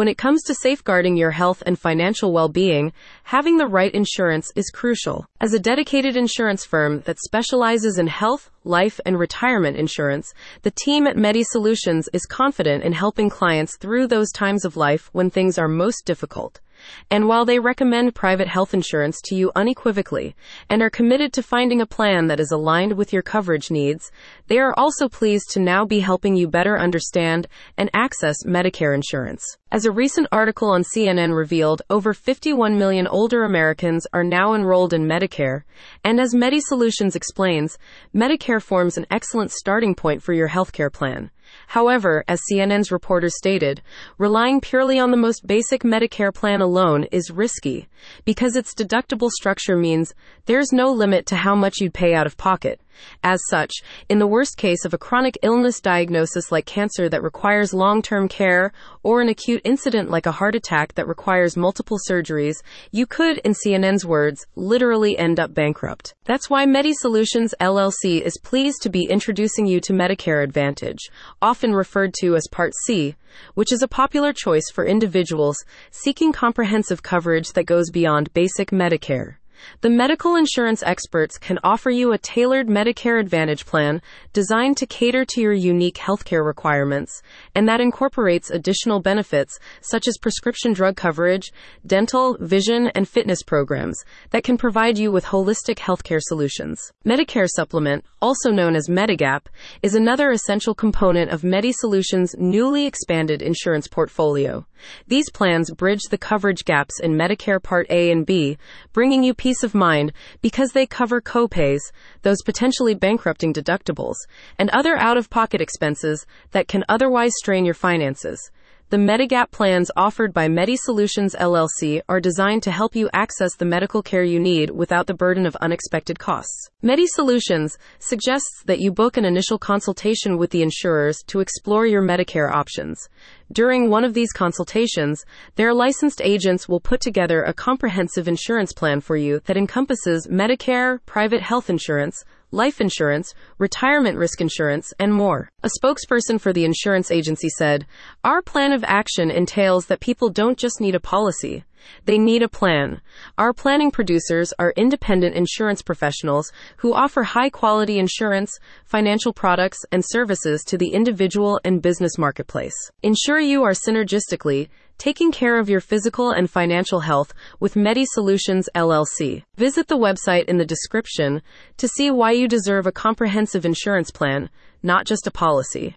When it comes to safeguarding your health and financial well being, having the right insurance is crucial. As a dedicated insurance firm that specializes in health, life, and retirement insurance, the team at Medi Solutions is confident in helping clients through those times of life when things are most difficult. And while they recommend private health insurance to you unequivocally and are committed to finding a plan that is aligned with your coverage needs, they are also pleased to now be helping you better understand and access Medicare insurance. As a recent article on CNN revealed, over 51 million older Americans are now enrolled in Medicare, and as Medi Solutions explains, Medicare forms an excellent starting point for your healthcare plan. However, as CNN's reporter stated, relying purely on the most basic Medicare plan alone is risky because its deductible structure means there's no limit to how much you'd pay out of pocket. As such, in the worst case of a chronic illness diagnosis like cancer that requires long term care, or an acute incident like a heart attack that requires multiple surgeries, you could, in CNN's words, literally end up bankrupt. That's why Medi Solutions LLC is pleased to be introducing you to Medicare Advantage, often referred to as Part C, which is a popular choice for individuals seeking comprehensive coverage that goes beyond basic Medicare. The medical insurance experts can offer you a tailored Medicare Advantage plan designed to cater to your unique healthcare requirements, and that incorporates additional benefits such as prescription drug coverage, dental, vision, and fitness programs that can provide you with holistic healthcare solutions. Medicare Supplement, also known as Medigap, is another essential component of Medi Solutions' newly expanded insurance portfolio. These plans bridge the coverage gaps in Medicare Part A and B, bringing you peace of mind because they cover copays, those potentially bankrupting deductibles, and other out of pocket expenses that can otherwise strain your finances. The Medigap plans offered by Medi Solutions LLC are designed to help you access the medical care you need without the burden of unexpected costs. Medi Solutions suggests that you book an initial consultation with the insurers to explore your Medicare options. During one of these consultations, their licensed agents will put together a comprehensive insurance plan for you that encompasses Medicare, private health insurance, life insurance, retirement risk insurance, and more. A spokesperson for the insurance agency said, Our plan of action entails that people don't just need a policy. They need a plan. Our planning producers are independent insurance professionals who offer high quality insurance, financial products, and services to the individual and business marketplace. Ensure you are synergistically taking care of your physical and financial health with Medi Solutions LLC. Visit the website in the description to see why you deserve a comprehensive insurance plan, not just a policy.